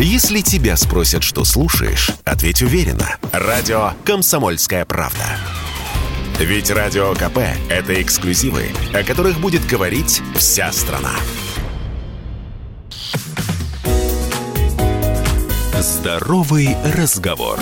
Если тебя спросят, что слушаешь, ответь уверенно. Радио «Комсомольская правда». Ведь Радио КП – это эксклюзивы, о которых будет говорить вся страна. Здоровый разговор.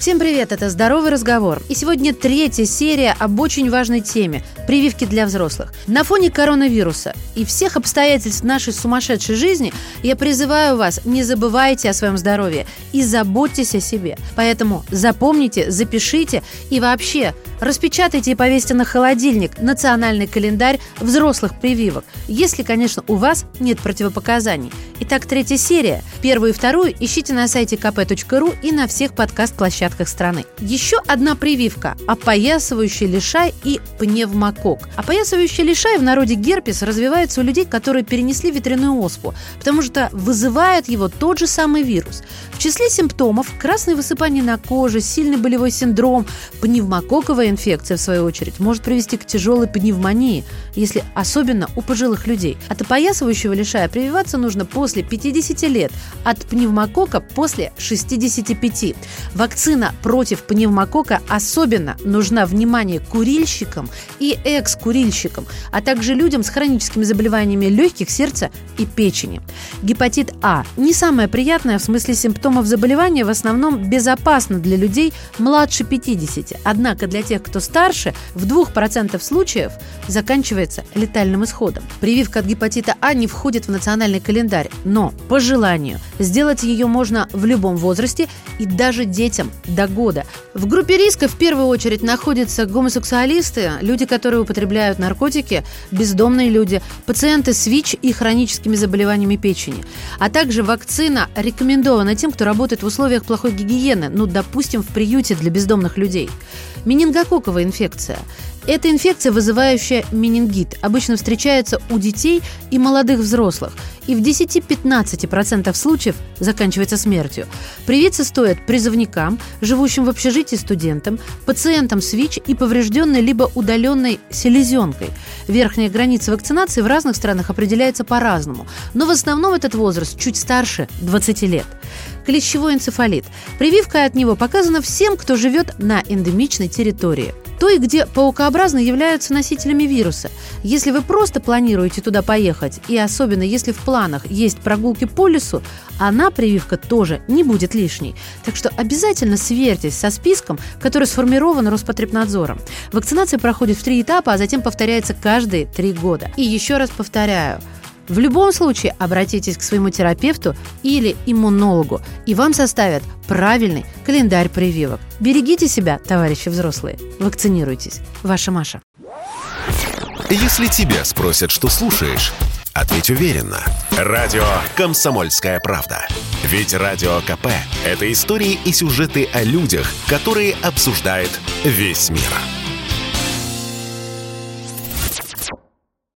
Всем привет, это «Здоровый разговор». И сегодня третья серия об очень важной теме – прививки для взрослых. На фоне коронавируса и всех обстоятельств нашей сумасшедшей жизни я призываю вас, не забывайте о своем здоровье и заботьтесь о себе. Поэтому запомните, запишите и вообще распечатайте и повесьте на холодильник национальный календарь взрослых прививок, если, конечно, у вас нет противопоказаний. Итак, третья серия. Первую и вторую ищите на сайте kp.ru и на всех подкаст-площадках страны. Еще одна прививка – опоясывающий лишай и пневмокок. Опоясывающий лишай в народе герпес развивается у людей, которые перенесли ветряную оспу, потому что вызывает его тот же самый вирус. В числе симптомов – красное высыпание на коже, сильный болевой синдром, пневмококковая инфекция, в свою очередь, может привести к тяжелой пневмонии, если особенно у пожилых людей. От опоясывающего лишая прививаться нужно после после 50 лет, от пневмокока после 65. Вакцина против пневмокока особенно нужна внимание курильщикам и экс-курильщикам, а также людям с хроническими заболеваниями легких, сердца и печени. Гепатит А не самое приятное в смысле симптомов заболевания, в основном безопасно для людей младше 50. Однако для тех, кто старше, в 2% случаев заканчивается летальным исходом. Прививка от гепатита А не входит в национальный календарь, но по желанию сделать ее можно в любом возрасте и даже детям до года. В группе риска в первую очередь находятся гомосексуалисты, люди, которые употребляют наркотики, бездомные люди, пациенты с ВИЧ и хроническими заболеваниями печени. А также вакцина рекомендована тем, кто работает в условиях плохой гигиены, ну, допустим, в приюте для бездомных людей. Менингококковая инфекция. Это инфекция, вызывающая менингит, обычно встречается у детей и молодых взрослых и в 10-15% случаев заканчивается смертью. Привиться стоит призывникам, живущим в общежитии студентам, пациентам с ВИЧ и поврежденной либо удаленной селезенкой. Верхняя граница вакцинации в разных странах определяется по-разному, но в основном этот возраст чуть старше 20 лет. Клещевой энцефалит. Прививка от него показана всем, кто живет на эндемичной территории той, где паукообразные являются носителями вируса. Если вы просто планируете туда поехать, и особенно если в планах есть прогулки по лесу, она, прививка, тоже не будет лишней. Так что обязательно сверьтесь со списком, который сформирован Роспотребнадзором. Вакцинация проходит в три этапа, а затем повторяется каждые три года. И еще раз повторяю – в любом случае обратитесь к своему терапевту или иммунологу, и вам составят правильный календарь прививок. Берегите себя, товарищи взрослые. Вакцинируйтесь. Ваша Маша. Если тебя спросят, что слушаешь, ответь уверенно. Радио «Комсомольская правда». Ведь Радио КП – это истории и сюжеты о людях, которые обсуждает весь мир.